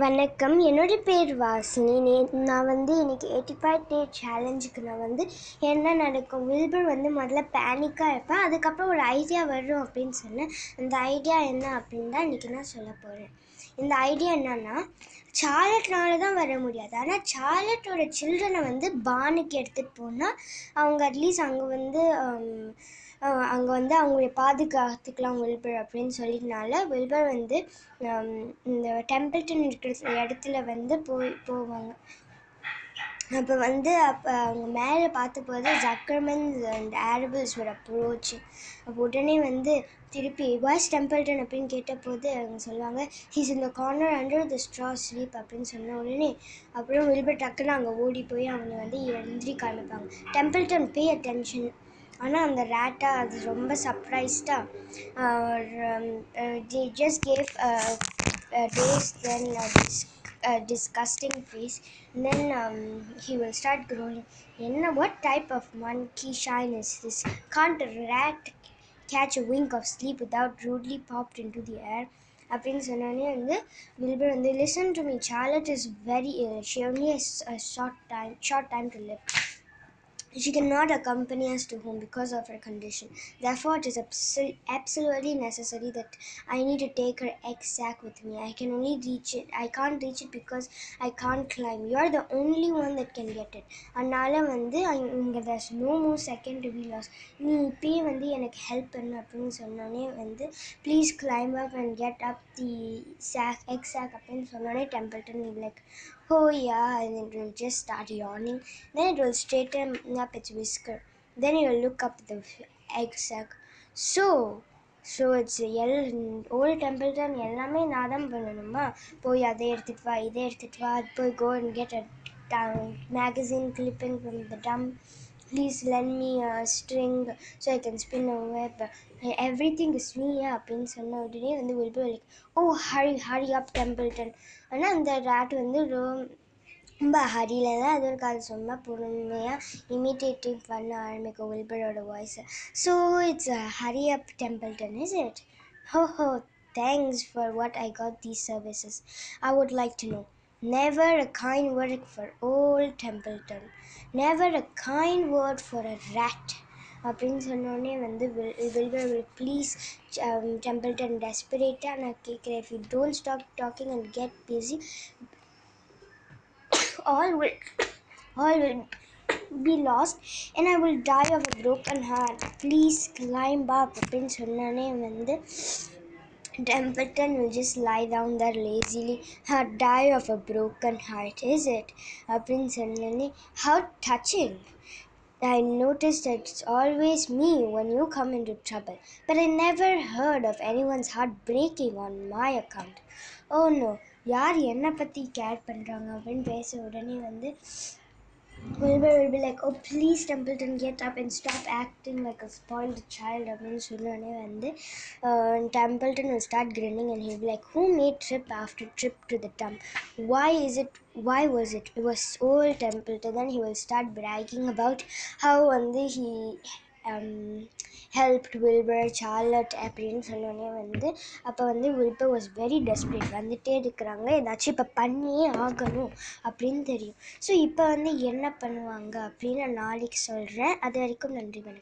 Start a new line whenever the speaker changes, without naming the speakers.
வணக்கம். என்னோட பேர் வாசினி. நே நான் வந்து இன்னைக்கு எயிட்டி ஃபைவ் டே சேலஞ்சுக்கு நான் வந்து என்ன நடக்கும்? வில்பர் வந்து முதல்ல பேனிக்காக இருப்பேன் அதுக்கப்புறம் ஒரு ஐடியா வரும் அப்படின்னு சொன்னேன். அந்த ஐடியா என்ன அப்படின்னு தான் இன்றைக்கி நான் சொல்ல போகிறேன் இந்த ஐடியா என்னன்னா சார்லட்னால தான் வர முடியாது. ஆனால் சார்லட்டோட சில்ட்ரனை வந்து பானுக்கு எடுத்துகிட்டு போனால் அவங்க அட்லீஸ்ட் அங்கே வந்து um, அங்கே வந்து அவங்களை பாதுகாத்துக்கலாம் வில்பர் அப்படின்னு சொல்லினால வில்பர் வந்து இந்த டெம்பிள்டன் இருக்கிற இடத்துல வந்து போய் போவாங்க. அப்போ வந்து அப்போ அவங்க மேலே பார்த்தபோது ஜக்கர்மன்ஸ் அண்ட் ஆரபிள்ஸ் ஒரு அப்ரோச் அப்போ உடனே வந்து திருப்பி வாய்ஸ் டெம்பிள்டன் அப்படின்னு கேட்டபோது அவங்க சொல்லுவாங்க ஹீஸ் இந்த corner under the straw sleep அப்படின்னு சொன்ன உடனே அப்புறம் வில்பர் டக்குன்னு அங்கே ஓடி போய் அவங்க வந்து எழுந்திரி காமிப்பாங்க. டெம்பிள்டன் பே அட்டென்ஷன் ஆனால் அந்த ரேட்டா அது ரொம்ப சர்ப்ரைஸ்டாக just gave days then disgusting face and then um, he will start growing என்ன what type of monkey shine is this can't a rat catch a wink of sleep without rudely popped into the air அப்படின்னு சொன்னோடனே வந்து Wilbur வந்து listen to me Charlotte is very she only has a short time short time to live she cannot accompany us to home because of her condition. Therefore, it is absol- absolutely necessary that I need to take her egg sac with me. I can only reach it. I can't reach it because I can't climb. You're the only one that can get it. அதனால வந்து இங்கே there's no more second to be lost. நீ இப்பயே வந்து எனக்கு help பண்ணு அப்படின்னு சொன்னோடனே வந்து please climb and get up the sac egg அப்படின்னு சொன்னோடனே Templeton like oh yeah and it will just start yawning then it will straighten up its whisker then it will look up the egg sac so so it's all old Templeton எல்லாமே நான் தான் பண்ணணுமா போய் அதை எடுத்துகிட்டு வா இதை எடுத்துகிட்டு வா போய் go and get a magazine clipping from the dump please lend me string so I can spin web everything is me அப்படின்னு சொன்ன உடனே வந்து will like oh hurry hurry up Templeton ஆனால் அந்த ராட் வந்து ரொம்ப ஹரியில் தான் அது ஒரு காலம் சும்மா பொறுமையாக இமிட்டேட்டிவ் பண்ண ஆரம்பிக்கும் வில்பரோட வாய்ஸை so it's hurry up Templeton is it ho ho thanks for what I got these services I would like to know Never a kind word for old Templeton. Never a kind word for a rat. அப்படின்னு சொன்னோடனே வந்து வில்வர் will please Templeton டெஸ்பரேட்டாக நான் கேட்குறேன் if you don't stop talking and get busy all will all will be lost and I will die of a broken heart. Please climb up அப்படின்னு சொன்னோடனே வந்து Templeton will just lie down there lazily or die of a broken heart, is it? அப்படின்னு சொன்னோடனே how touching. I noticed that it's always me when you come into trouble, but I never heard of anyone's heart breaking on my account. Oh no, யார் என்னை பற்றி care பண்ணுறாங்க அப்படின்னு பேச உடனே வந்து Wilbur will be like, oh please Templeton get up and stop acting like a spoiled child அப்படின்னு சொன்னோடனே வந்து uh, Templeton will start grinning and he'll be like, who made trip after trip to the dump? Why is it, why was it? It was old Templeton. Then he will start bragging about how வந்து he um, helped Wilbur Charlotte அப்படின்னு சொன்னோடனே வந்து அப்போ வந்து Wilbur was very desperate. வந்துகிட்டே இருக்கிறாங்க. ஏதாச்சும் இப்போ பண்ணியே ஆகணும் அப்படின்னு தெரியும். ஸோ இப்போ வந்து என்ன பண்ணுவாங்க அப்படின்னு நான் நாளைக்கு சொல்கிறேன் அது வரைக்கும் நன்றி வணக்கம்.